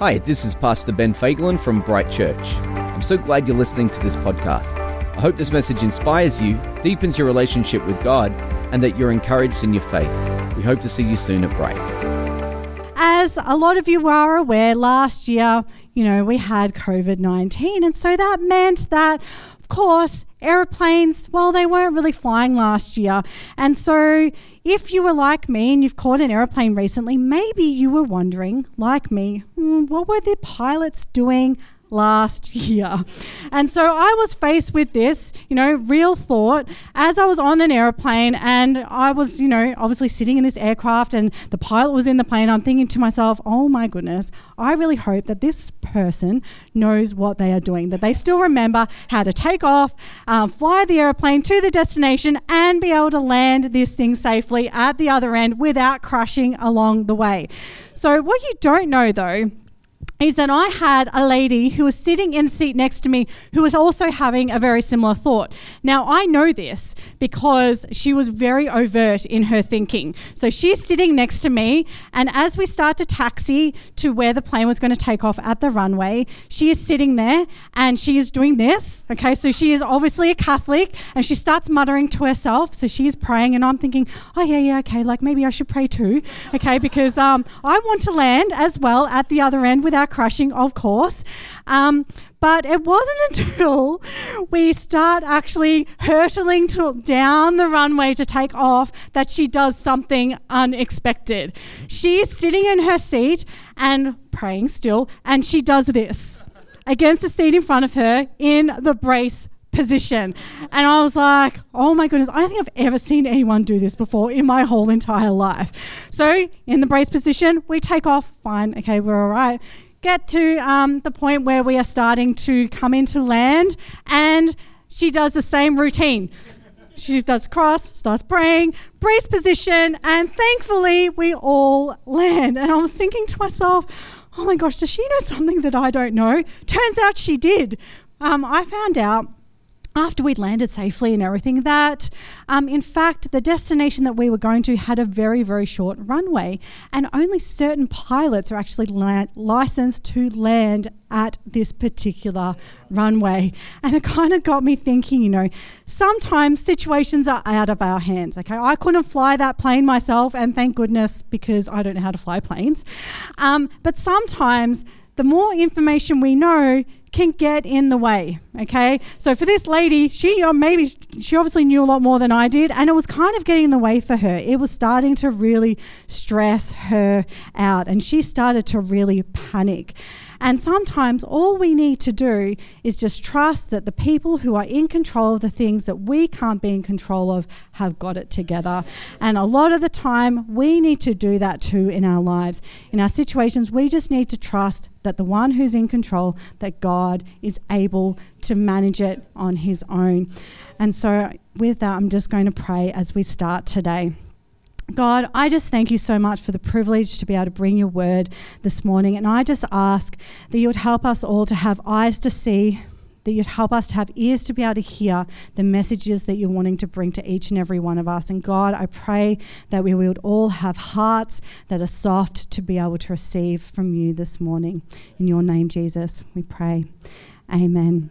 Hi, this is Pastor Ben Fagelin from Bright Church. I'm so glad you're listening to this podcast. I hope this message inspires you, deepens your relationship with God, and that you're encouraged in your faith. We hope to see you soon at Bright. As a lot of you are aware, last year, you know, we had COVID 19, and so that meant that, course, aeroplanes, well, they weren't really flying last year. And so, if you were like me and you've caught an aeroplane recently, maybe you were wondering, like me, hmm, what were the pilots doing last year. And so I was faced with this, you know, real thought as I was on an airplane and I was, you know, obviously sitting in this aircraft and the pilot was in the plane. I'm thinking to myself, oh my goodness, I really hope that this person knows what they are doing, that they still remember how to take off, um, fly the airplane to the destination, and be able to land this thing safely at the other end without crashing along the way. So, what you don't know though is that I had a lady who was sitting in the seat next to me who was also having a very similar thought. Now, I know this because she was very overt in her thinking. So she's sitting next to me, and as we start to taxi to where the plane was going to take off at the runway, she is sitting there and she is doing this. Okay, so she is obviously a Catholic and she starts muttering to herself. So she is praying, and I'm thinking, oh, yeah, yeah, okay, like maybe I should pray too. Okay, because um, I want to land as well at the other end without crashing, of course. Um, but it wasn't until we start actually hurtling to, down the runway to take off that she does something unexpected. She is sitting in her seat and praying still, and she does this against the seat in front of her in the brace position. And I was like, oh my goodness, I don't think I've ever seen anyone do this before in my whole entire life. So, in the brace position, we take off, fine, okay, we're all right get to um, the point where we are starting to come into land, and she does the same routine. She does cross, starts praying, brace position, and thankfully we all land. And I was thinking to myself, oh my gosh, does she know something that I don't know? Turns out she did. Um, I found out after we'd landed safely and everything, that um, in fact the destination that we were going to had a very, very short runway, and only certain pilots are actually la- licensed to land at this particular runway. And it kind of got me thinking, you know, sometimes situations are out of our hands. Okay, I couldn't fly that plane myself, and thank goodness because I don't know how to fly planes. Um, but sometimes the more information we know, can get in the way. Okay, so for this lady, she uh, maybe she obviously knew a lot more than I did, and it was kind of getting in the way for her. It was starting to really stress her out, and she started to really panic. And sometimes all we need to do is just trust that the people who are in control of the things that we can't be in control of have got it together. And a lot of the time, we need to do that too in our lives. In our situations, we just need to trust that the one who's in control, that God is able to manage it on his own. And so, with that, I'm just going to pray as we start today. God, I just thank you so much for the privilege to be able to bring your word this morning. And I just ask that you would help us all to have eyes to see, that you'd help us to have ears to be able to hear the messages that you're wanting to bring to each and every one of us. And God, I pray that we would all have hearts that are soft to be able to receive from you this morning. In your name, Jesus, we pray. Amen.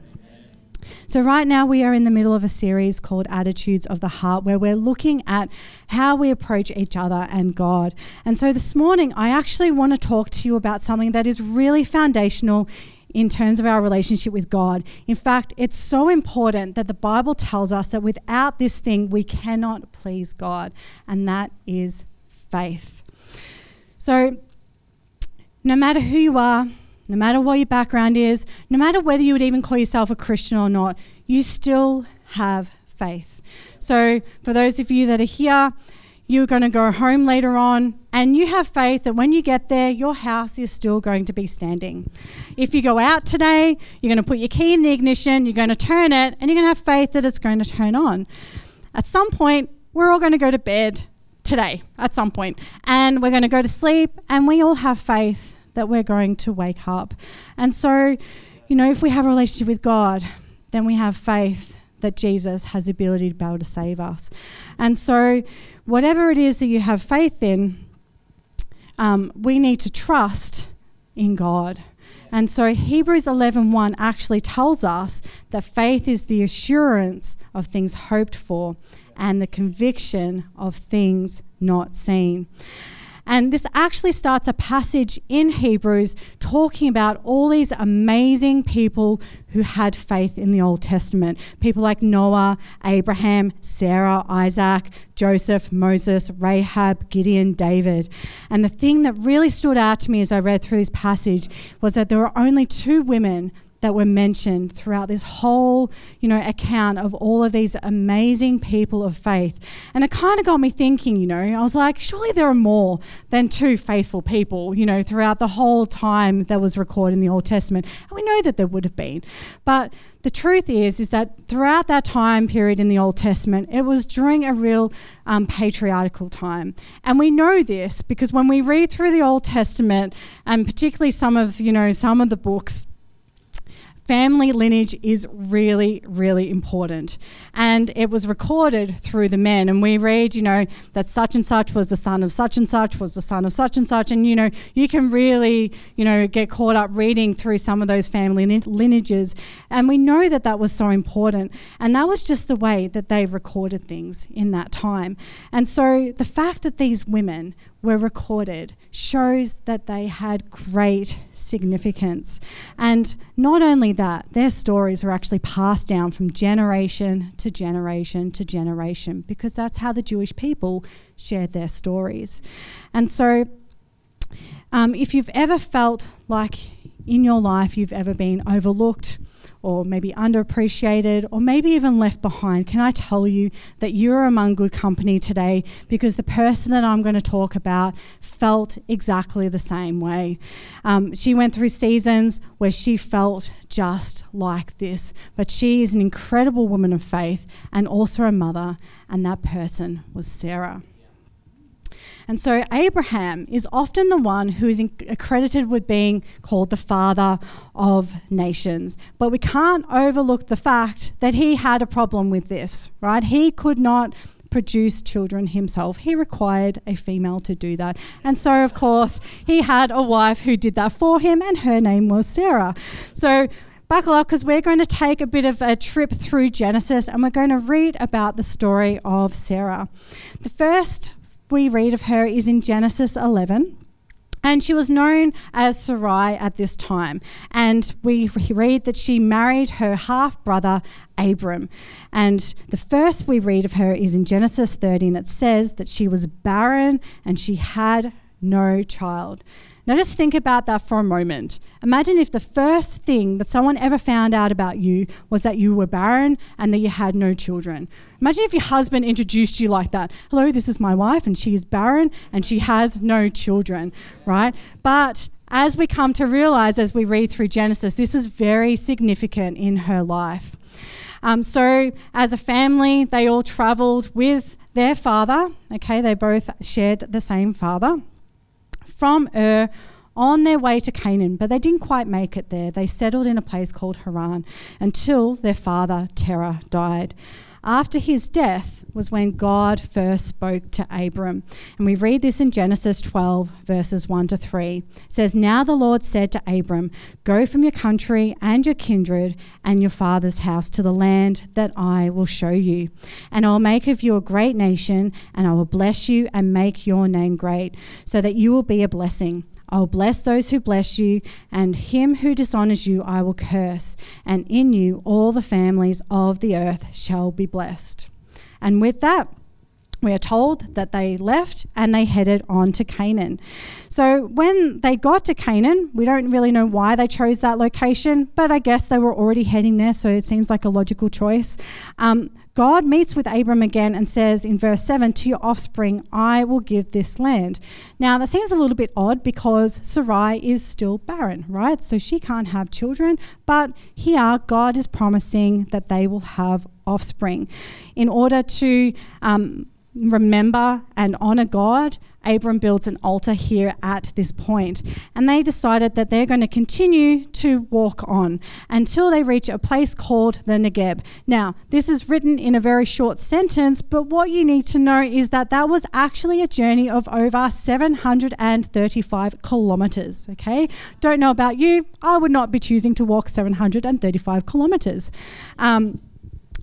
So, right now, we are in the middle of a series called Attitudes of the Heart, where we're looking at how we approach each other and God. And so, this morning, I actually want to talk to you about something that is really foundational in terms of our relationship with God. In fact, it's so important that the Bible tells us that without this thing, we cannot please God, and that is faith. So, no matter who you are, no matter what your background is, no matter whether you would even call yourself a Christian or not, you still have faith. So, for those of you that are here, you're going to go home later on and you have faith that when you get there, your house is still going to be standing. If you go out today, you're going to put your key in the ignition, you're going to turn it, and you're going to have faith that it's going to turn on. At some point, we're all going to go to bed today, at some point, and we're going to go to sleep, and we all have faith that we're going to wake up. And so, you know, if we have a relationship with God, then we have faith that Jesus has the ability to be able to save us. And so, whatever it is that you have faith in, um, we need to trust in God. And so Hebrews 11:1 actually tells us that faith is the assurance of things hoped for and the conviction of things not seen. And this actually starts a passage in Hebrews talking about all these amazing people who had faith in the Old Testament. People like Noah, Abraham, Sarah, Isaac, Joseph, Moses, Rahab, Gideon, David. And the thing that really stood out to me as I read through this passage was that there were only two women that were mentioned throughout this whole, you know, account of all of these amazing people of faith. And it kind of got me thinking, you know, I was like, surely there are more than two faithful people, you know, throughout the whole time that was recorded in the Old Testament. And we know that there would have been. But the truth is, is that throughout that time period in the Old Testament, it was during a real um, patriarchal time. And we know this because when we read through the Old Testament, and particularly some of, you know, some of the books, family lineage is really, really important. And it was recorded through the men. And we read, you know, that such and such was the son of such and such, was the son of such and such. And, you know, you can really, you know, get caught up reading through some of those family lineages. And we know that that was so important. And that was just the way that they recorded things in that time. And so the fact that these women were recorded shows that they had great significance. And not only that, their stories were actually passed down from generation to generation to generation because that's how the Jewish people shared their stories. And so, um, if you've ever felt like in your life you've ever been overlooked, or maybe underappreciated or maybe even left behind, can I tell you that you're among good company today because the person that I'm going to talk about felt exactly the same way. Um, she went through seasons where she felt just like this, but she is an incredible woman of faith and also a mother, and that person was Sarah. And so Abraham is often the one who is accredited with being called the father of nations. But we can't overlook the fact that he had a problem with this, right? He could not produce children himself. He required a female to do that. And so, of course, he had a wife who did that for him, and her name was Sarah. So, buckle up because we're going to take a bit of a trip through Genesis and we're going to read about the story of Sarah. The first we read of her is in Genesis 11. And she was known as Sarai at this time. And we read that she married her half brother Abram. And the first we read of her is in Genesis 13. It says that she was barren and she had no child. Now, just think about that for a moment. Imagine if the first thing that someone ever found out about you was that you were barren and that you had no children. Imagine if your husband introduced you like that. Hello, this is my wife, and she is barren and she has no children, right? But as we come to realize as we read through Genesis, this was very significant in her life. Um, so, as a family, they all traveled with their father. Okay, they both shared the same father from Ur on their way to Canaan, but they didn't quite make it there. They settled in a place called Haran until their father Terah died. After his death was when God first spoke to Abram. And we read this in Genesis 12, verses 1 to 3. It says, Now the Lord said to Abram, Go from your country and your kindred and your father's house to the land that I will show you. And I will make of you a great nation, and I will bless you and make your name great, so that you will be a blessing. I will bless those who bless you, and him who dishonors you I will curse, and in you all the families of the earth shall be blessed. And with that, we are told that they left and they headed on to Canaan. So when they got to Canaan, we don't really know why they chose that location, but I guess they were already heading there, so it seems like a logical choice. Um, God meets with Abram again and says in verse 7 To your offspring I will give this land. Now, that seems a little bit odd because Sarai is still barren, right? So she can't have children, but here God is promising that they will have offspring. In order to um, remember and honor God, Abram builds an altar here at this point, and they decided that they're going to continue to walk on until they reach a place called the Negeb. Now, this is written in a very short sentence, but what you need to know is that that was actually a journey of over 735 kilometers. Okay, don't know about you, I would not be choosing to walk 735 kilometers. Um,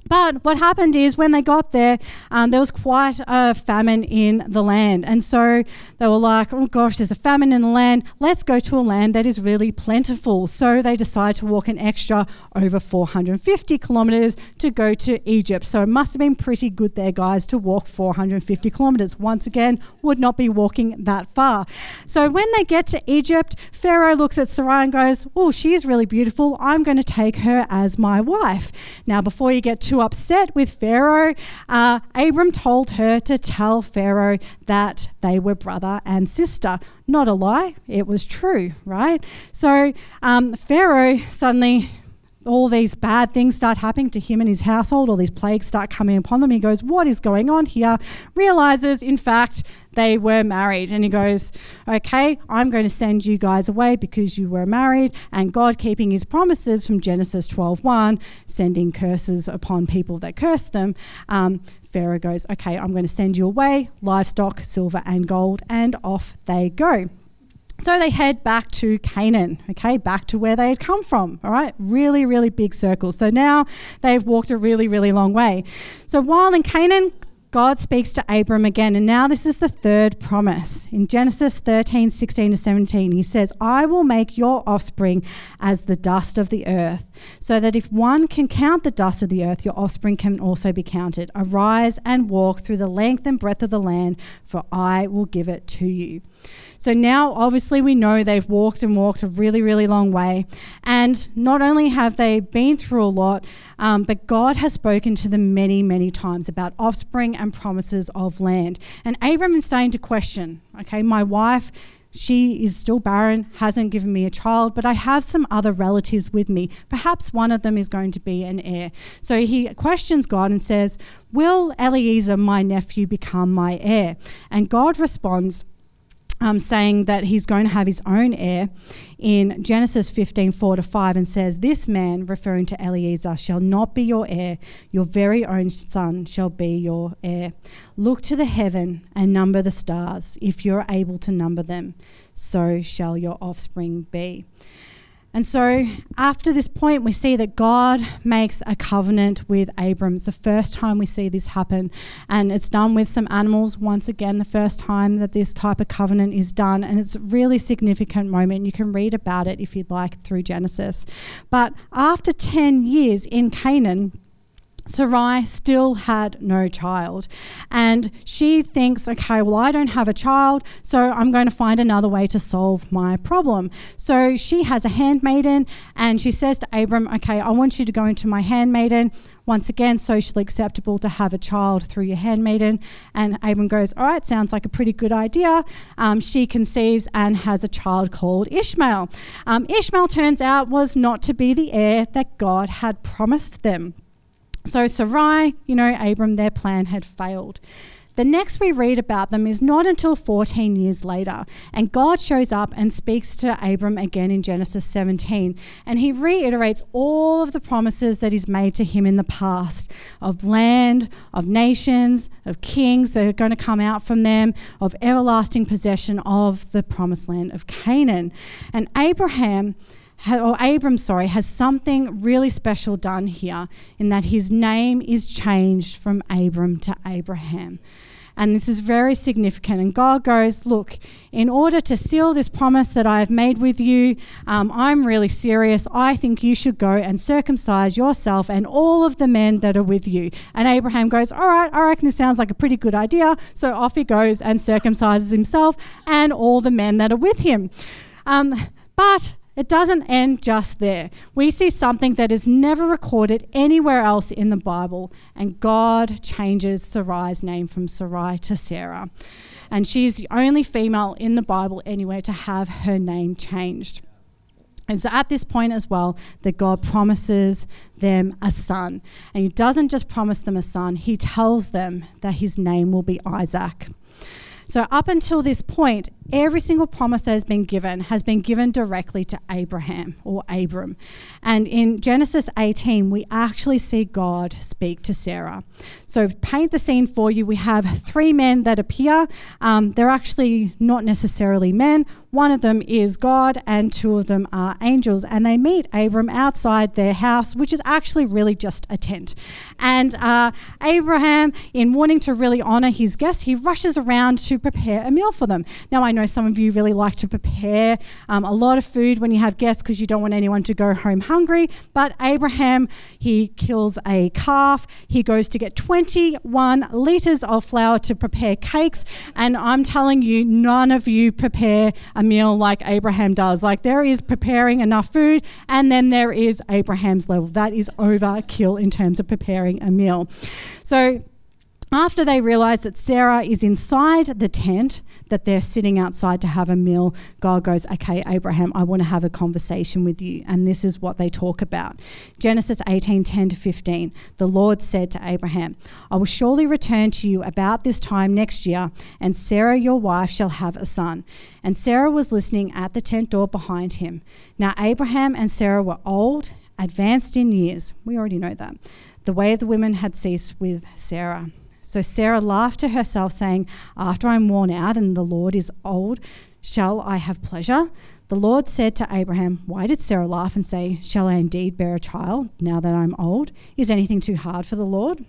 but what happened is when they got there, um, there was quite a famine in the land. And so they were like, oh gosh, there's a famine in the land. Let's go to a land that is really plentiful. So they decided to walk an extra over 450 kilometers to go to Egypt. So it must have been pretty good there, guys, to walk 450 kilometers. Once again, would not be walking that far. So when they get to Egypt, Pharaoh looks at Sarai and goes, oh, she's really beautiful. I'm going to take her as my wife. Now, before you get too too upset with Pharaoh, uh, Abram told her to tell Pharaoh that they were brother and sister. Not a lie, it was true, right? So um, Pharaoh suddenly all these bad things start happening to him and his household, all these plagues start coming upon them. He goes, What is going on here? Realizes, in fact, they were married. And he goes, Okay, I'm going to send you guys away because you were married. And God keeping his promises from Genesis 12:1, sending curses upon people that cursed them. Um, Pharaoh goes, Okay, I'm going to send you away, livestock, silver, and gold, and off they go. So they head back to Canaan, okay, back to where they had come from, all right? Really, really big circles. So now they've walked a really, really long way. So while in Canaan, God speaks to Abram again, and now this is the third promise. In Genesis 13, 16 to 17, he says, I will make your offspring as the dust of the earth, so that if one can count the dust of the earth, your offspring can also be counted. Arise and walk through the length and breadth of the land, for I will give it to you. So now, obviously, we know they've walked and walked a really, really long way. And not only have they been through a lot, um, but God has spoken to them many, many times about offspring and promises of land. And Abram is starting to question okay, my wife she is still barren, hasn't given me a child, but I have some other relatives with me. Perhaps one of them is going to be an heir. So he questions God and says, Will Eliezer, my nephew, become my heir? And God responds, um, saying that he's going to have his own heir in Genesis 15 4 to 5 and says, This man, referring to Eliezer, shall not be your heir, your very own son shall be your heir. Look to the heaven and number the stars, if you're able to number them, so shall your offspring be. And so, after this point, we see that God makes a covenant with Abram. It's the first time we see this happen. And it's done with some animals, once again, the first time that this type of covenant is done. And it's a really significant moment. You can read about it if you'd like through Genesis. But after 10 years in Canaan, Sarai still had no child. And she thinks, okay, well, I don't have a child, so I'm going to find another way to solve my problem. So she has a handmaiden and she says to Abram, okay, I want you to go into my handmaiden. Once again, socially acceptable to have a child through your handmaiden. And Abram goes, all right, sounds like a pretty good idea. Um, she conceives and has a child called Ishmael. Um, Ishmael turns out was not to be the heir that God had promised them. So Sarai, you know, Abram, their plan had failed. The next we read about them is not until 14 years later, and God shows up and speaks to Abram again in Genesis 17, and he reiterates all of the promises that he's made to him in the past of land, of nations, of kings that are going to come out from them, of everlasting possession of the promised land of Canaan. And Abraham or Abram, sorry, has something really special done here in that his name is changed from Abram to Abraham. And this is very significant. And God goes, Look, in order to seal this promise that I have made with you, um, I'm really serious. I think you should go and circumcise yourself and all of the men that are with you. And Abraham goes, All right, I reckon this sounds like a pretty good idea. So off he goes and circumcises himself and all the men that are with him. Um, but it doesn't end just there. We see something that is never recorded anywhere else in the Bible, and God changes Sarai's name from Sarai to Sarah. And she's the only female in the Bible anywhere to have her name changed. And so at this point as well, that God promises them a son. And he doesn't just promise them a son, he tells them that his name will be Isaac. So, up until this point, every single promise that has been given has been given directly to Abraham or Abram. And in Genesis 18, we actually see God speak to Sarah. So, paint the scene for you. We have three men that appear. Um, they're actually not necessarily men. One of them is God, and two of them are angels. And they meet Abram outside their house, which is actually really just a tent. And uh, Abraham, in wanting to really honor his guests, he rushes around to prepare a meal for them. Now, I know some of you really like to prepare um, a lot of food when you have guests because you don't want anyone to go home hungry. But Abraham, he kills a calf. He goes to get 21 liters of flour to prepare cakes. And I'm telling you, none of you prepare a meal like Abraham does. Like there is preparing enough food, and then there is Abraham's level. That is overkill in terms of preparing a meal. So after they realize that Sarah is inside the tent, that they're sitting outside to have a meal, God goes, Okay, Abraham, I want to have a conversation with you. And this is what they talk about. Genesis 18 10 to 15. The Lord said to Abraham, I will surely return to you about this time next year, and Sarah, your wife, shall have a son. And Sarah was listening at the tent door behind him. Now, Abraham and Sarah were old, advanced in years. We already know that. The way of the women had ceased with Sarah. So Sarah laughed to herself, saying, After I'm worn out and the Lord is old, shall I have pleasure? The Lord said to Abraham, Why did Sarah laugh and say, Shall I indeed bear a child now that I'm old? Is anything too hard for the Lord?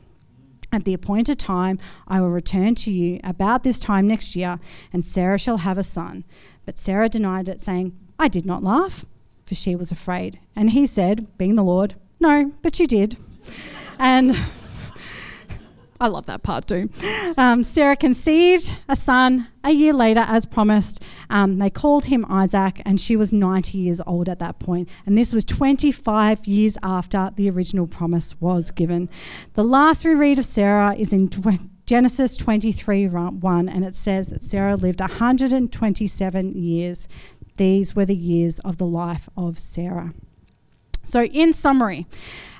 At the appointed time, I will return to you about this time next year, and Sarah shall have a son. But Sarah denied it, saying, I did not laugh, for she was afraid. And he said, being the Lord, No, but you did. and I love that part too. Um, Sarah conceived a son a year later, as promised. Um, they called him Isaac, and she was 90 years old at that point. And this was 25 years after the original promise was given. The last we read of Sarah is in Genesis 23 1, and it says that Sarah lived 127 years. These were the years of the life of Sarah. So, in summary,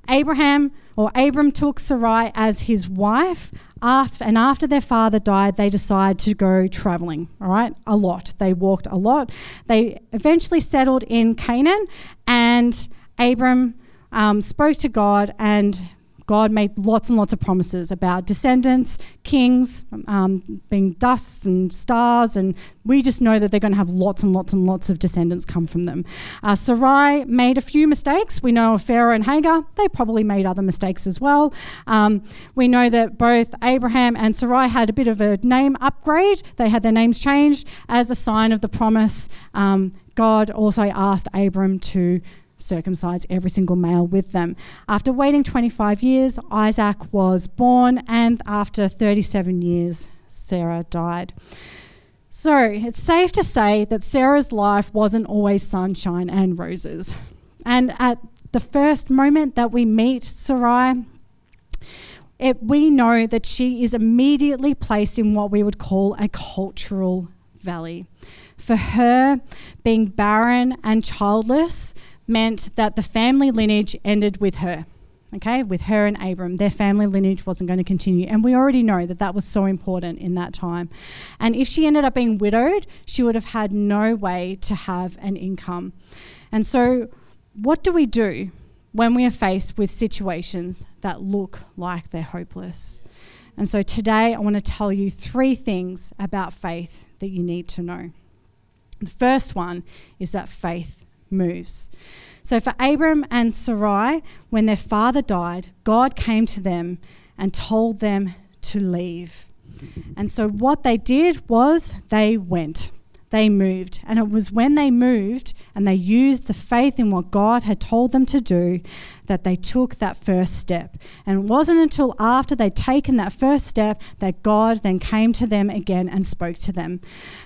Abraham or Abram took Sarai as his wife, and after their father died, they decided to go traveling, all right, a lot. They walked a lot. They eventually settled in Canaan, and Abram um, spoke to God and God made lots and lots of promises about descendants, kings, um, being dust and stars, and we just know that they're going to have lots and lots and lots of descendants come from them. Uh, Sarai made a few mistakes. We know of Pharaoh and Hagar, they probably made other mistakes as well. Um, we know that both Abraham and Sarai had a bit of a name upgrade, they had their names changed as a sign of the promise. Um, God also asked Abram to circumcise every single male with them. After waiting 25 years, Isaac was born, and after 37 years, Sarah died. So it's safe to say that Sarah's life wasn't always sunshine and roses. And at the first moment that we meet Sarai, it, we know that she is immediately placed in what we would call a cultural valley. For her, being barren and childless meant that the family lineage ended with her. Okay, with her and Abram, their family lineage wasn't going to continue. And we already know that that was so important in that time. And if she ended up being widowed, she would have had no way to have an income. And so, what do we do when we are faced with situations that look like they're hopeless? And so, today I want to tell you three things about faith that you need to know. The first one is that faith moves. So for Abram and Sarai, when their father died, God came to them and told them to leave. And so what they did was they went they moved. And it was when they moved and they used the faith in what God had told them to do that they took that first step. And it wasn't until after they'd taken that first step that God then came to them again and spoke to them.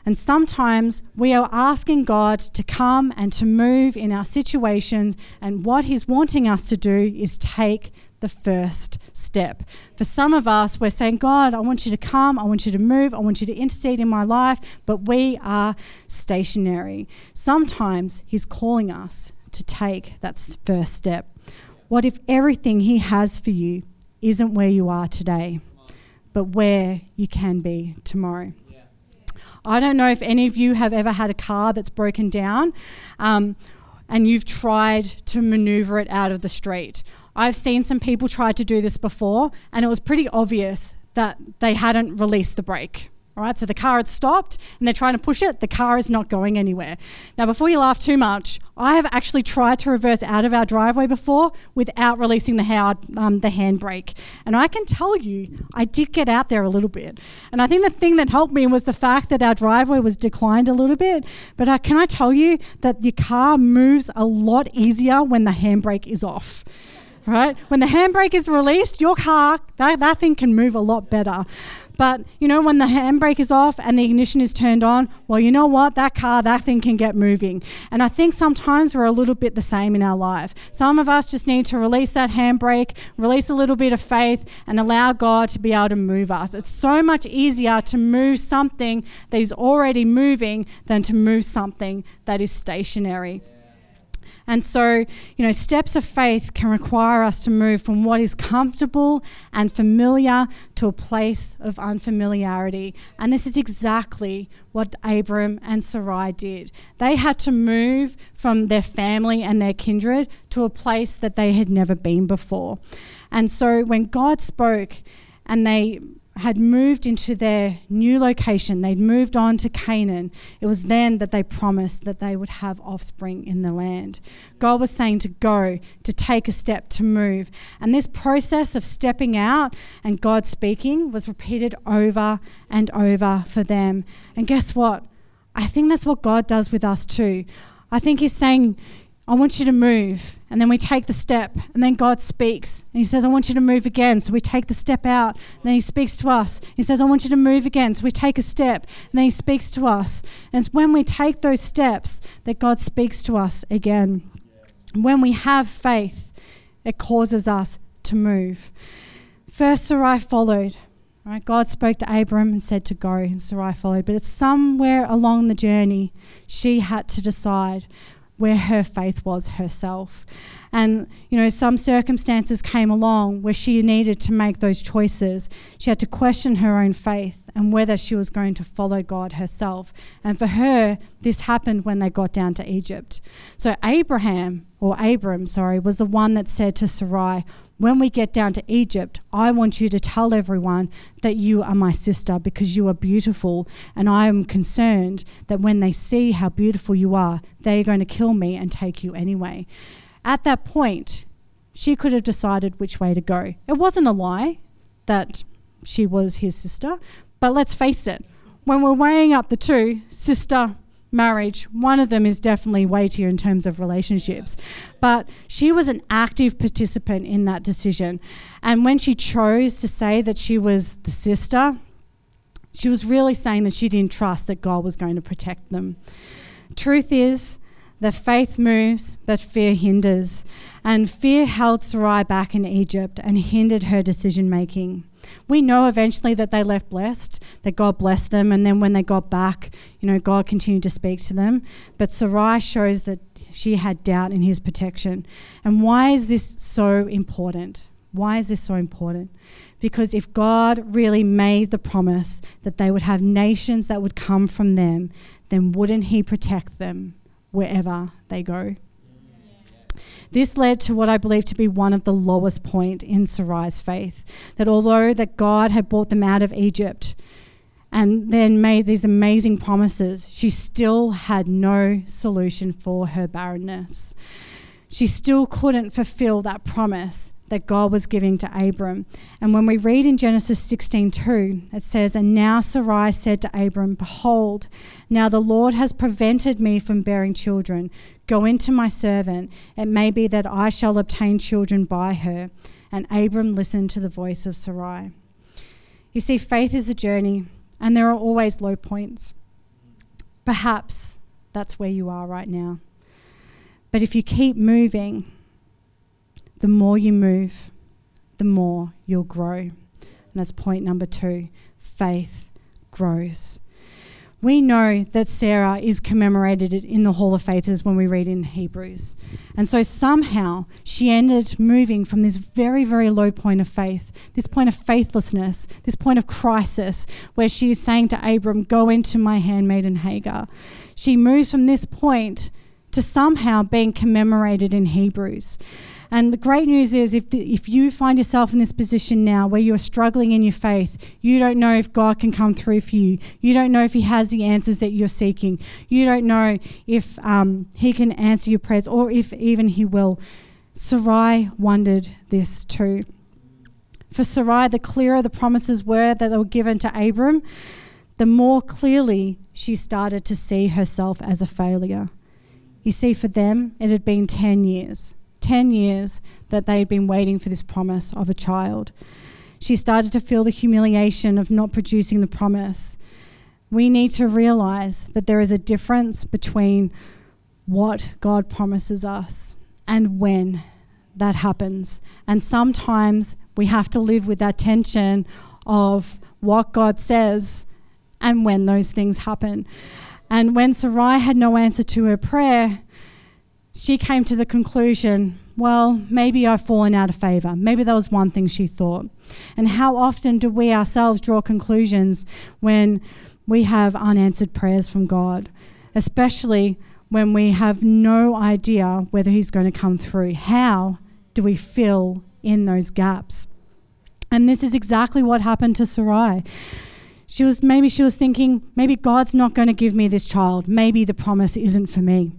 And sometimes we are asking God to come and to move in our situations, and what He's wanting us to do is take the first step. For some of us, we're saying, God, I want you to come, I want you to move, I want you to intercede in my life, but we are stationary. Sometimes He's calling us to take that first step. What if everything He has for you isn't where you are today, but where you can be tomorrow? I don't know if any of you have ever had a car that's broken down um, and you've tried to maneuver it out of the street. I've seen some people try to do this before, and it was pretty obvious that they hadn't released the brake. Right, so the car had stopped and they're trying to push it. The car is not going anywhere. Now, before you laugh too much, I have actually tried to reverse out of our driveway before without releasing the, hard, um, the handbrake. And I can tell you, I did get out there a little bit. And I think the thing that helped me was the fact that our driveway was declined a little bit. But uh, can I tell you that your car moves a lot easier when the handbrake is off? right? When the handbrake is released, your car, that, that thing can move a lot better. But you know, when the handbrake is off and the ignition is turned on, well, you know what? That car, that thing can get moving. And I think sometimes we're a little bit the same in our life. Some of us just need to release that handbrake, release a little bit of faith, and allow God to be able to move us. It's so much easier to move something that is already moving than to move something that is stationary. And so, you know, steps of faith can require us to move from what is comfortable and familiar to a place of unfamiliarity. And this is exactly what Abram and Sarai did. They had to move from their family and their kindred to a place that they had never been before. And so when God spoke and they had moved into their new location, they'd moved on to Canaan, it was then that they promised that they would have offspring in the land. God was saying to go, to take a step, to move. And this process of stepping out and God speaking was repeated over and over for them. And guess what? I think that's what God does with us too. I think He's saying, I want you to move. And then we take the step, and then God speaks. And He says, I want you to move again. So we take the step out. And then He speaks to us. He says, I want you to move again. So we take a step, and then He speaks to us. And it's when we take those steps that God speaks to us again. When we have faith, it causes us to move. First, Sarai followed. Right, God spoke to Abram and said to go, and Sarai followed. But it's somewhere along the journey she had to decide where her faith was herself. And, you know, some circumstances came along where she needed to make those choices. She had to question her own faith and whether she was going to follow God herself. And for her, this happened when they got down to Egypt. So Abraham, or Abram, sorry, was the one that said to Sarai, when we get down to Egypt, I want you to tell everyone that you are my sister because you are beautiful. And I am concerned that when they see how beautiful you are, they are going to kill me and take you anyway. At that point, she could have decided which way to go. It wasn't a lie that she was his sister, but let's face it, when we're weighing up the two, sister marriage, one of them is definitely weightier in terms of relationships. But she was an active participant in that decision. And when she chose to say that she was the sister, she was really saying that she didn't trust that God was going to protect them. Truth is that faith moves, but fear hinders. And fear held Sarai back in Egypt and hindered her decision making. We know eventually that they left blessed, that God blessed them, and then when they got back, you know, God continued to speak to them. But Sarai shows that she had doubt in his protection. And why is this so important? Why is this so important? Because if God really made the promise that they would have nations that would come from them, then wouldn't He protect them wherever they go? This led to what I believe to be one of the lowest point in Sarai's faith. That although that God had brought them out of Egypt and then made these amazing promises, she still had no solution for her barrenness. She still couldn't fulfill that promise that God was giving to Abram. And when we read in Genesis 16:2, it says, "And now Sarai said to Abram, behold, now the Lord has prevented me from bearing children. Go into my servant. It may be that I shall obtain children by her." And Abram listened to the voice of Sarai. You see, faith is a journey, and there are always low points. Perhaps that's where you are right now. But if you keep moving, the more you move, the more you'll grow. And that's point number two faith grows. we know that Sarah is commemorated in the Hall of Faithers when we read in Hebrews. And so somehow she ended moving from this very, very low point of faith, this point of faithlessness, this point of crisis, where she is saying to Abram, Go into my handmaiden Hagar. She moves from this point to somehow being commemorated in Hebrews. And the great news is if, the, if you find yourself in this position now where you're struggling in your faith, you don't know if God can come through for you. You don't know if He has the answers that you're seeking. You don't know if um, He can answer your prayers or if even He will. Sarai wondered this too. For Sarai, the clearer the promises were that they were given to Abram, the more clearly she started to see herself as a failure. You see, for them, it had been 10 years. 10 years that they'd been waiting for this promise of a child. She started to feel the humiliation of not producing the promise. We need to realize that there is a difference between what God promises us and when that happens. And sometimes we have to live with that tension of what God says and when those things happen. And when Sarai had no answer to her prayer, she came to the conclusion well, maybe I've fallen out of favor. Maybe that was one thing she thought. And how often do we ourselves draw conclusions when we have unanswered prayers from God, especially when we have no idea whether He's going to come through? How do we fill in those gaps? And this is exactly what happened to Sarai. She was maybe she was thinking, maybe God's not going to give me this child. Maybe the promise isn't for me.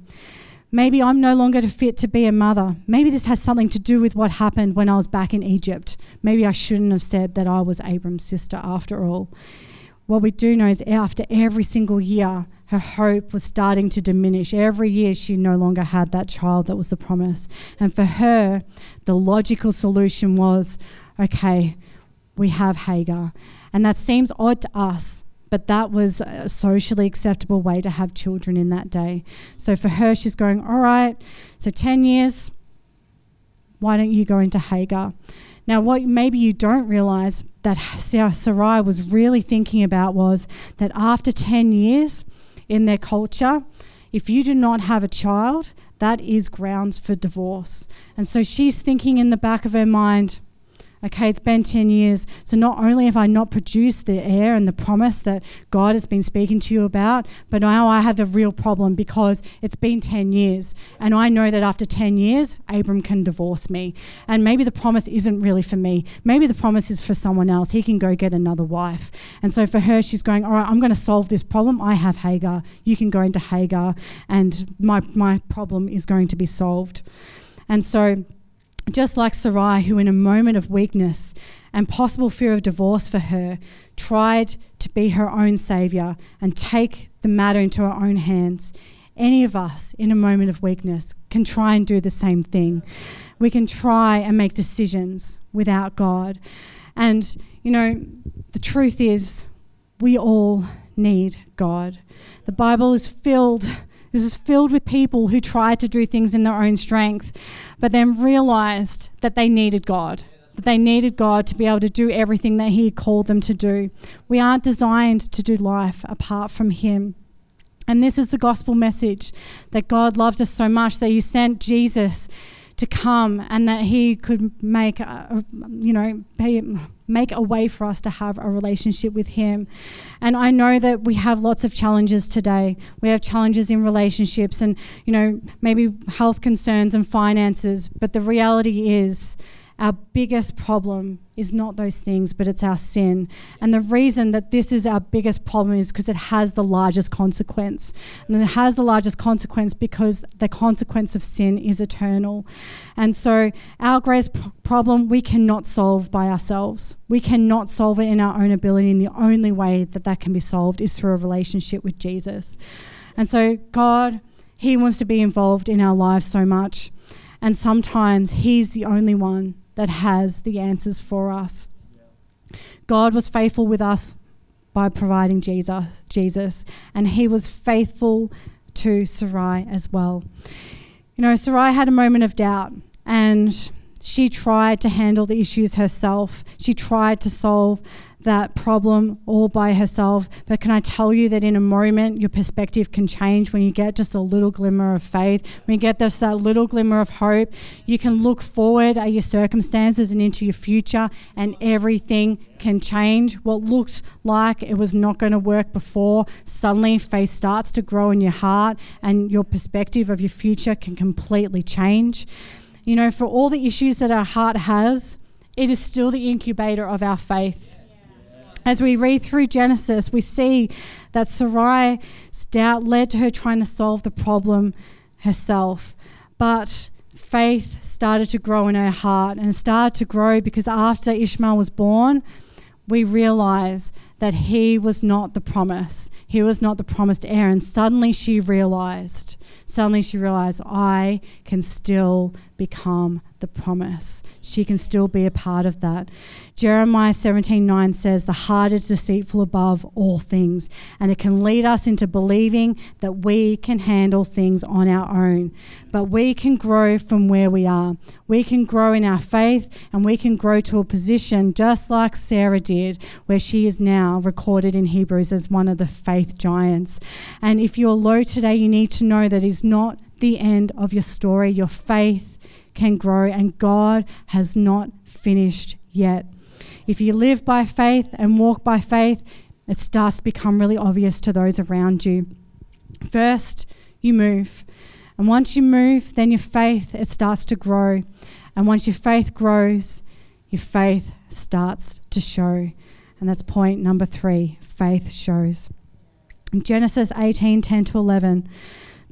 Maybe I'm no longer fit to be a mother. Maybe this has something to do with what happened when I was back in Egypt. Maybe I shouldn't have said that I was Abram's sister after all. What we do know is after every single year, her hope was starting to diminish. Every year, she no longer had that child that was the promise. And for her, the logical solution was okay, we have Hagar. And that seems odd to us but that was a socially acceptable way to have children in that day. So for her, she's going, all right, so 10 years, why don't you go into Hagar? Now, what maybe you don't realize that Sarai was really thinking about was that after 10 years in their culture, if you do not have a child, that is grounds for divorce. And so she's thinking in the back of her mind, Okay, it's been 10 years. So not only have I not produced the heir and the promise that God has been speaking to you about, but now I have the real problem because it's been 10 years. And I know that after 10 years, Abram can divorce me. And maybe the promise isn't really for me. Maybe the promise is for someone else. He can go get another wife. And so for her, she's going, All right, I'm going to solve this problem. I have Hagar. You can go into Hagar, and my, my problem is going to be solved. And so, just like Sarai, who in a moment of weakness and possible fear of divorce for her, tried to be her own savior and take the matter into her own hands. Any of us in a moment of weakness can try and do the same thing. We can try and make decisions without God. And, you know, the truth is, we all need God. The Bible is filled this is filled with people who tried to do things in their own strength, but then realized that they needed God, that they needed God to be able to do everything that He called them to do. We aren't designed to do life apart from Him. And this is the gospel message that God loved us so much that He sent Jesus to come and that he could make a, you know make a way for us to have a relationship with him. And i know that we have lots of challenges today. We have challenges in relationships and you know maybe health concerns and finances but the reality is our biggest problem is not those things, but it's our sin. And the reason that this is our biggest problem is because it has the largest consequence. And it has the largest consequence because the consequence of sin is eternal. And so, our greatest p- problem we cannot solve by ourselves. We cannot solve it in our own ability. And the only way that that can be solved is through a relationship with Jesus. And so, God, He wants to be involved in our lives so much. And sometimes He's the only one that has the answers for us. God was faithful with us by providing Jesus, Jesus, and he was faithful to Sarai as well. You know, Sarai had a moment of doubt and she tried to handle the issues herself. She tried to solve that problem all by herself. But can I tell you that in a moment, your perspective can change when you get just a little glimmer of faith, when you get this that little glimmer of hope. You can look forward at your circumstances and into your future, and everything can change. What looked like it was not going to work before, suddenly faith starts to grow in your heart, and your perspective of your future can completely change. You know, for all the issues that our heart has, it is still the incubator of our faith. As we read through Genesis, we see that Sarai's doubt led to her trying to solve the problem herself. But faith started to grow in her heart and started to grow because after Ishmael was born, we realize that he was not the promise. He was not the promised heir. And suddenly she realized, suddenly she realized, I can still become the promise. She can still be a part of that. Jeremiah 17:9 says, "The heart is deceitful above all things, and it can lead us into believing that we can handle things on our own. But we can grow from where we are. We can grow in our faith, and we can grow to a position just like Sarah did, where she is now recorded in Hebrews as one of the faith giants. And if you're low today, you need to know that it's not the end of your story. Your faith can grow, and God has not finished yet. If you live by faith and walk by faith, it starts to become really obvious to those around you. First, you move. And once you move, then your faith it starts to grow. And once your faith grows, your faith starts to show. And that's point number 3, faith shows. In Genesis 18, 10 to 11,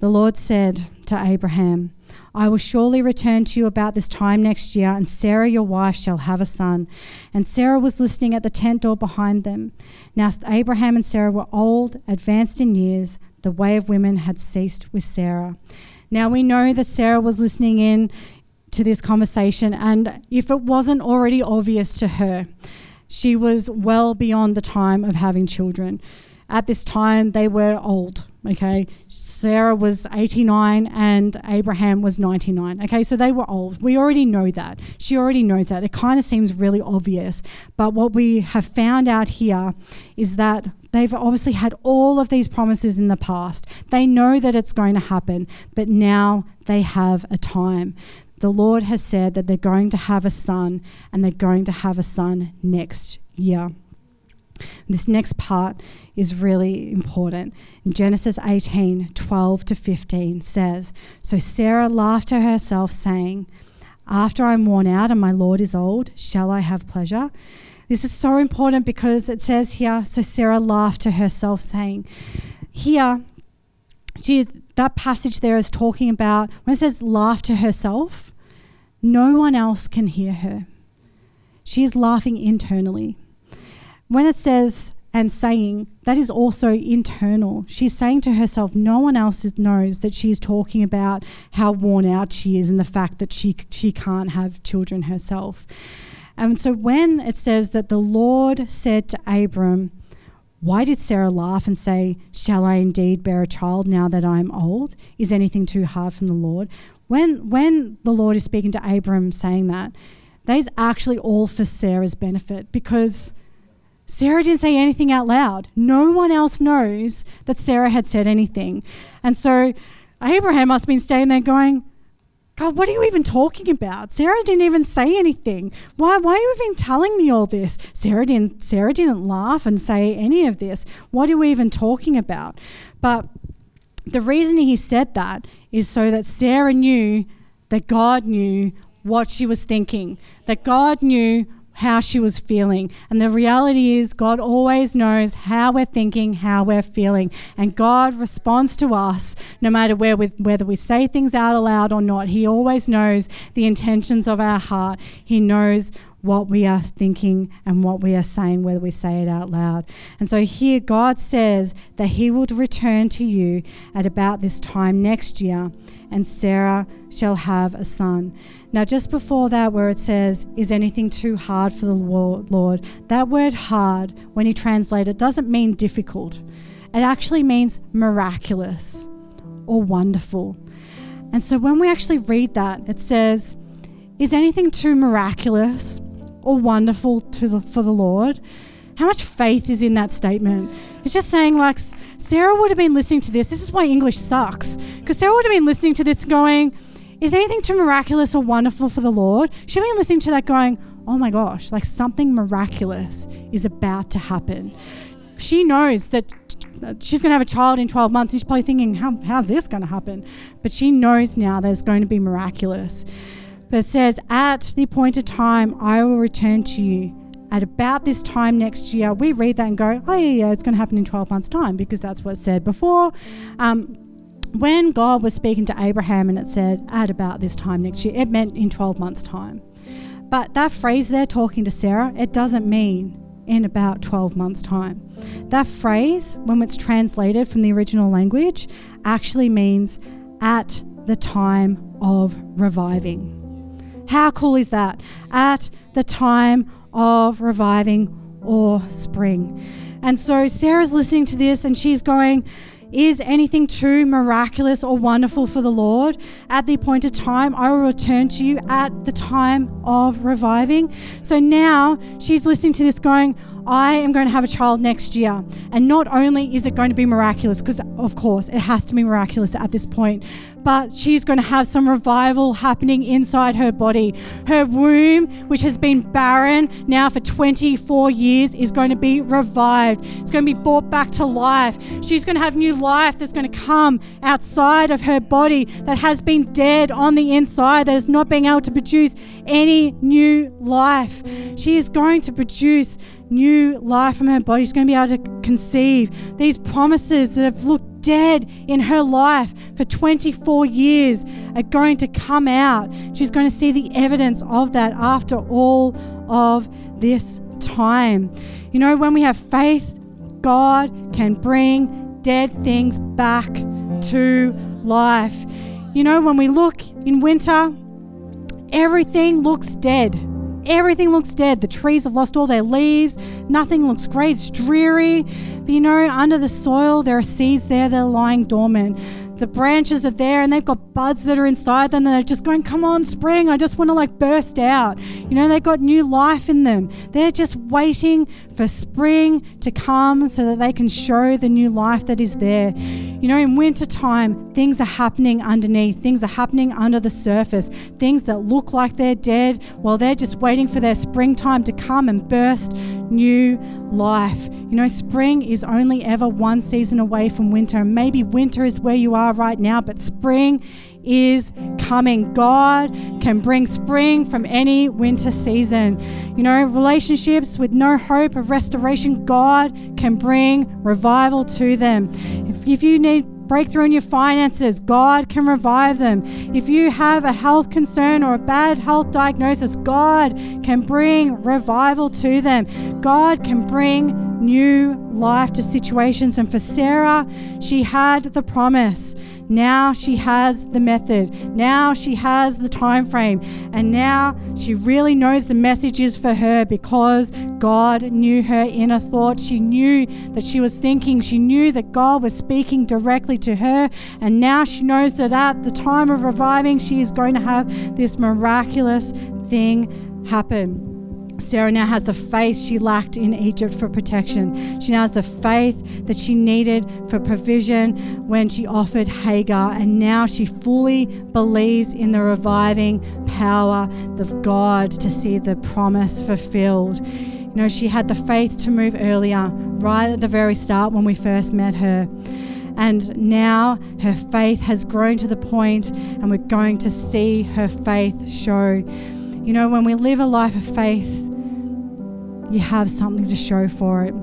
the Lord said to Abraham, I will surely return to you about this time next year, and Sarah your wife shall have a son. And Sarah was listening at the tent door behind them. Now Abraham and Sarah were old, advanced in years. The way of women had ceased with Sarah. Now we know that Sarah was listening in to this conversation, and if it wasn't already obvious to her, she was well beyond the time of having children. At this time, they were old. Okay, Sarah was 89 and Abraham was 99. Okay, so they were old. We already know that. She already knows that. It kind of seems really obvious. But what we have found out here is that they've obviously had all of these promises in the past. They know that it's going to happen, but now they have a time. The Lord has said that they're going to have a son and they're going to have a son next year. This next part is really important. Genesis 18 12 to 15 says, So Sarah laughed to herself, saying, After I'm worn out and my Lord is old, shall I have pleasure? This is so important because it says here, So Sarah laughed to herself, saying, Here, she, that passage there is talking about, when it says laugh to herself, no one else can hear her. She is laughing internally. When it says and saying, that is also internal. She's saying to herself, no one else knows that she's talking about how worn out she is and the fact that she, she can't have children herself. And so when it says that the Lord said to Abram, why did Sarah laugh and say, Shall I indeed bear a child now that I am old? Is anything too hard from the Lord? When, when the Lord is speaking to Abram saying that, that is actually all for Sarah's benefit because Sarah didn't say anything out loud. No one else knows that Sarah had said anything. And so Abraham must have been standing there going, God, what are you even talking about? Sarah didn't even say anything. Why, why are you even telling me all this? Sarah didn't, Sarah didn't laugh and say any of this. What are we even talking about? But the reason he said that is so that Sarah knew that God knew what she was thinking, that God knew how she was feeling. And the reality is, God always knows how we're thinking, how we're feeling. And God responds to us no matter where we, whether we say things out aloud or not. He always knows the intentions of our heart. He knows what we are thinking and what we are saying, whether we say it out loud. And so here, God says that He will return to you at about this time next year, and Sarah shall have a son. Now, just before that, where it says, Is anything too hard for the Lord? That word hard, when you translate it, doesn't mean difficult. It actually means miraculous or wonderful. And so when we actually read that, it says, Is anything too miraculous or wonderful to the, for the Lord? How much faith is in that statement? It's just saying, like, Sarah would have been listening to this. This is why English sucks. Because Sarah would have been listening to this going, Is anything too miraculous or wonderful for the Lord? She'd been listening to that going, Oh my gosh, like something miraculous is about to happen. She knows that uh, she's going to have a child in 12 months. And she's probably thinking, How, How's this going to happen? But she knows now that it's going to be miraculous. But says, At the appointed time, I will return to you at about this time next year, we read that and go, oh, yeah, yeah, it's going to happen in 12 months' time because that's what it said before. Um, when God was speaking to Abraham and it said, at about this time next year, it meant in 12 months' time. But that phrase there, talking to Sarah, it doesn't mean in about 12 months' time. That phrase, when it's translated from the original language, actually means at the time of reviving. How cool is that? At the time of reviving or spring. And so Sarah's listening to this and she's going, is anything too miraculous or wonderful for the Lord? At the appointed time, I will return to you at the time of reviving. So now she's listening to this going, I am going to have a child next year. And not only is it going to be miraculous, because of course it has to be miraculous at this point, but she's going to have some revival happening inside her body. Her womb, which has been barren now for 24 years, is going to be revived. It's going to be brought back to life. She's going to have new life that's going to come outside of her body that has been dead on the inside, that is not being able to produce any new life. She is going to produce new life from her body. She's going to be able to conceive these promises that have looked dead in her life for 24 years are going to come out. She's going to see the evidence of that after all of this time. You know, when we have faith, God can bring dead things back to life. You know, when we look in winter, everything looks dead. Everything looks dead. The trees have lost all their leaves. Nothing looks great. It's dreary. But you know, under the soil, there are seeds there that are lying dormant the branches are there and they've got buds that are inside them and they're just going, Come on, spring, I just want to like burst out. You know, they've got new life in them. They're just waiting for spring to come so that they can show the new life that is there. You know, in wintertime, things are happening underneath, things are happening under the surface, things that look like they're dead while they're just waiting for their springtime to come and burst new life. You know, spring is only ever one season away from winter, and maybe winter is where you are right now, but spring is coming. God can bring spring from any winter season. You know, relationships with no hope of restoration, God can bring revival to them. If, if you need breakthrough in your finances, God can revive them. If you have a health concern or a bad health diagnosis, God can bring revival to them. God can bring new life to situations. And for Sarah, she had the promise. Now she has the method. Now she has the time frame. And now she really knows the message is for her because God knew her inner thoughts. She knew that she was thinking. She knew that God was speaking directly to her. And now she knows that at the time of reviving, she is going to have this miraculous thing happen. Sarah now has the faith she lacked in Egypt for protection. She now has the faith that she needed for provision when she offered Hagar. And now she fully believes in the reviving power of God to see the promise fulfilled. You know, she had the faith to move earlier, right at the very start when we first met her. And now her faith has grown to the point, and we're going to see her faith show. You know, when we live a life of faith, you have something to show for it.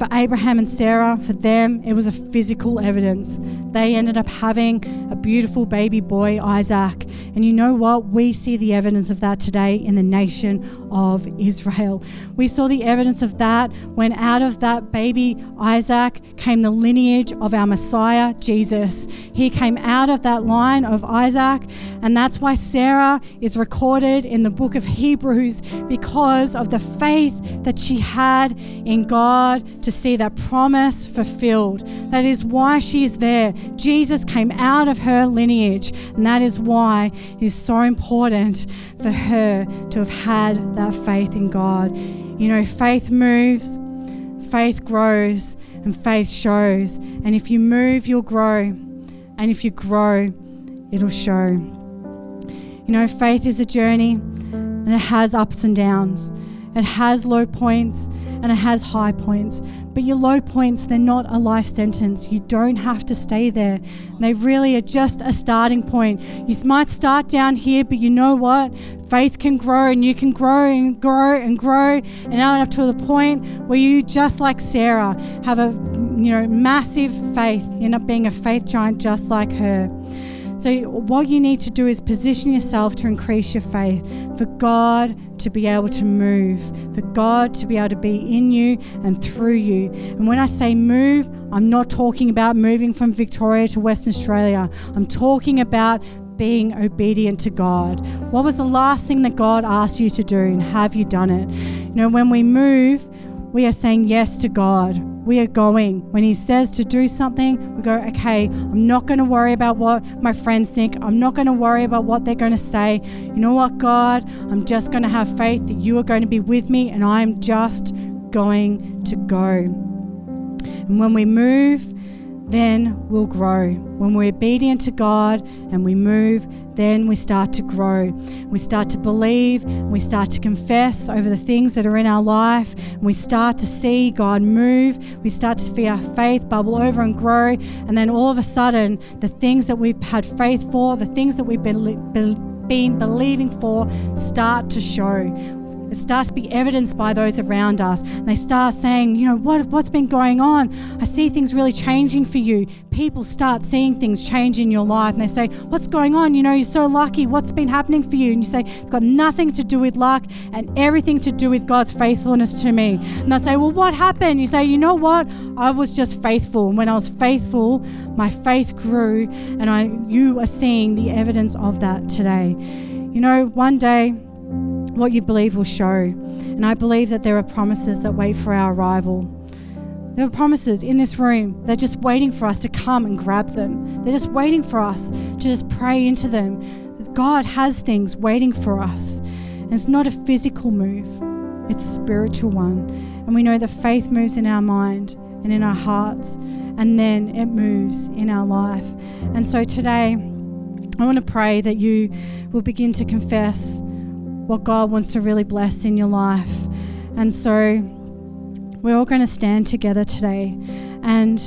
For Abraham and Sarah, for them, it was a physical evidence. They ended up having a beautiful baby boy, Isaac. And you know what? We see the evidence of that today in the nation of Israel. We saw the evidence of that when out of that baby Isaac came the lineage of our Messiah, Jesus. He came out of that line of Isaac. And that's why Sarah is recorded in the book of Hebrews because of the faith that she had in God to to see that promise fulfilled. That is why she is there. Jesus came out of her lineage, and that is why it is so important for her to have had that faith in God. You know, faith moves, faith grows, and faith shows. And if you move, you'll grow. And if you grow, it'll show. You know, faith is a journey and it has ups and downs. It has low points and it has high points. But your low points, they're not a life sentence. You don't have to stay there. They really are just a starting point. You might start down here, but you know what? Faith can grow and you can grow and grow and grow and up to the point where you, just like Sarah, have a you know massive faith, You end up being a faith giant just like her. So, what you need to do is position yourself to increase your faith for God to be able to move, for God to be able to be in you and through you. And when I say move, I'm not talking about moving from Victoria to Western Australia, I'm talking about being obedient to God. What was the last thing that God asked you to do, and have you done it? You know, when we move, we are saying yes to God we are going. When He says to do something, we go, okay, I'm not going to worry about what my friends think. I'm not going to worry about what they're going to say. You know what, God? I'm just going to have faith that you are going to be with me and I'm just going to go. And when we move, then we'll grow. When we're obedient to God and we move, then we start to grow. We start to believe, we start to confess over the things that are in our life, we start to see God move. We start to see our faith bubble over and grow, and then all of a sudden, the things that we've had faith for, the things that we've been, been believing for, start to show it starts to be evidenced by those around us. And they start saying, you know, what, what's been going on? I see things really changing for you. People start seeing things change in your life. And they say, what's going on? You know, you're so lucky. What's been happening for you? And you say, it's got nothing to do with luck and everything to do with God's faithfulness to me. And I say, well, what happened? You say, you know what? I was just faithful. And when I was faithful, my faith grew. And I, you are seeing the evidence of that today. You know, one day, what you believe will show. And I believe that there are promises that wait for our arrival. There are promises in this room. They're just waiting for us to come and grab them. They're just waiting for us to just pray into them. God has things waiting for us. And it's not a physical move, it's a spiritual one. And we know that faith moves in our mind and in our hearts, and then it moves in our life. And so today, I want to pray that you will begin to confess what God wants to really bless in your life. And so we're all going to stand together today. And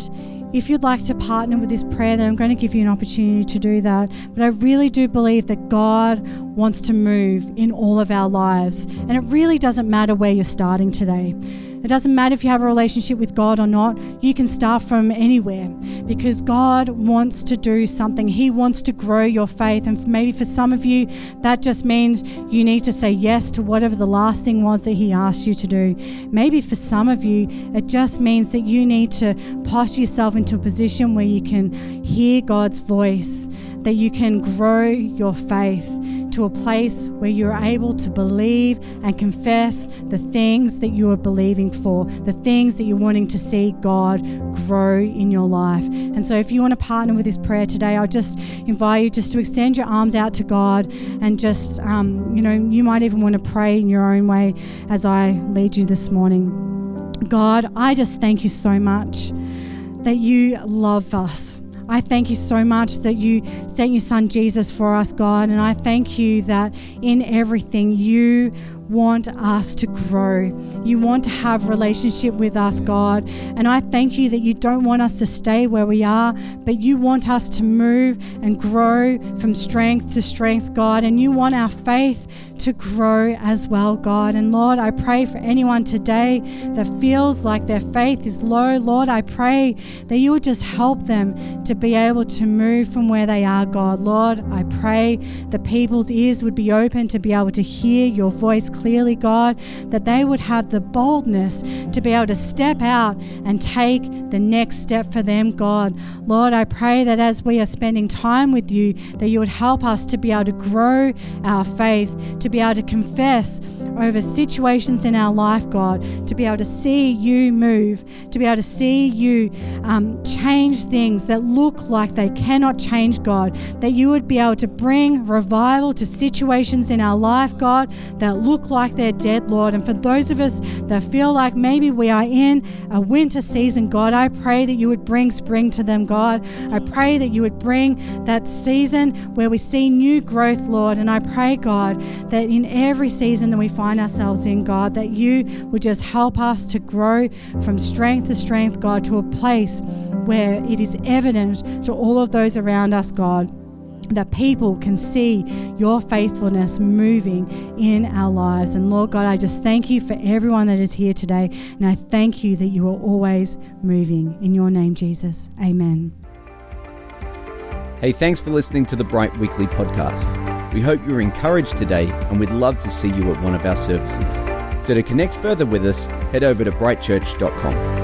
if you'd like to partner with this prayer, then I'm going to give you an opportunity to do that. But I really do believe that God wants to move in all of our lives. And it really doesn't matter where you're starting today. It doesn't matter if you have a relationship with God or not, you can start from anywhere because God wants to do something. He wants to grow your faith. And maybe for some of you, that just means you need to say yes to whatever the last thing was that He asked you to do. Maybe for some of you, it just means that you need to posture yourself into a position where you can hear God's voice, that you can grow your faith to a place where you're able to believe and confess the things that you are believing for, the things that you're wanting to see God grow in your life. And so, if you want to partner with this prayer today, I'll just invite you just to extend your arms out to God and just, um, you know, you might even want to pray in your own way as I lead you this morning. God, I just thank you so much that you love us. I thank you so much that you sent your son Jesus for us, God. And I thank you that in everything you want us to grow. You want to have relationship with us, God. And I thank you that you don't want us to stay where we are, but you want us to move and grow from strength to strength, God. And you want our faith to grow as well, God. And Lord, I pray for anyone today that feels like their faith is low. Lord, I pray that you would just help them to be able to move from where they are, God. Lord, I pray that people's ears would be open to be able to hear your voice clearly, God, that they would have the boldness to be able to step out and take the next step for them, God. Lord, I pray that as we are spending time with you, that you would help us to be able to grow our faith, to be able to confess over situations in our life, God, to be able to see you move, to be able to see you um, change things that look like they cannot change, God, that you would be able to bring revival to situations in our life, God, that look like they're dead, Lord. And for those of us that feel like maybe we are in a winter season, God, I pray that you would bring spring to them, God. I pray that you would bring that season where we see new growth, Lord. And I pray, God, that in every season that we find ourselves in, God, that you would just help us to grow from strength to strength, God, to a place where it is evident to all of those around us, God that people can see your faithfulness moving in our lives. And Lord God, I just thank you for everyone that is here today. And I thank you that you are always moving. In your name, Jesus. Amen. Hey, thanks for listening to the Bright Weekly podcast. We hope you were encouraged today and we'd love to see you at one of our services. So to connect further with us, head over to brightchurch.com.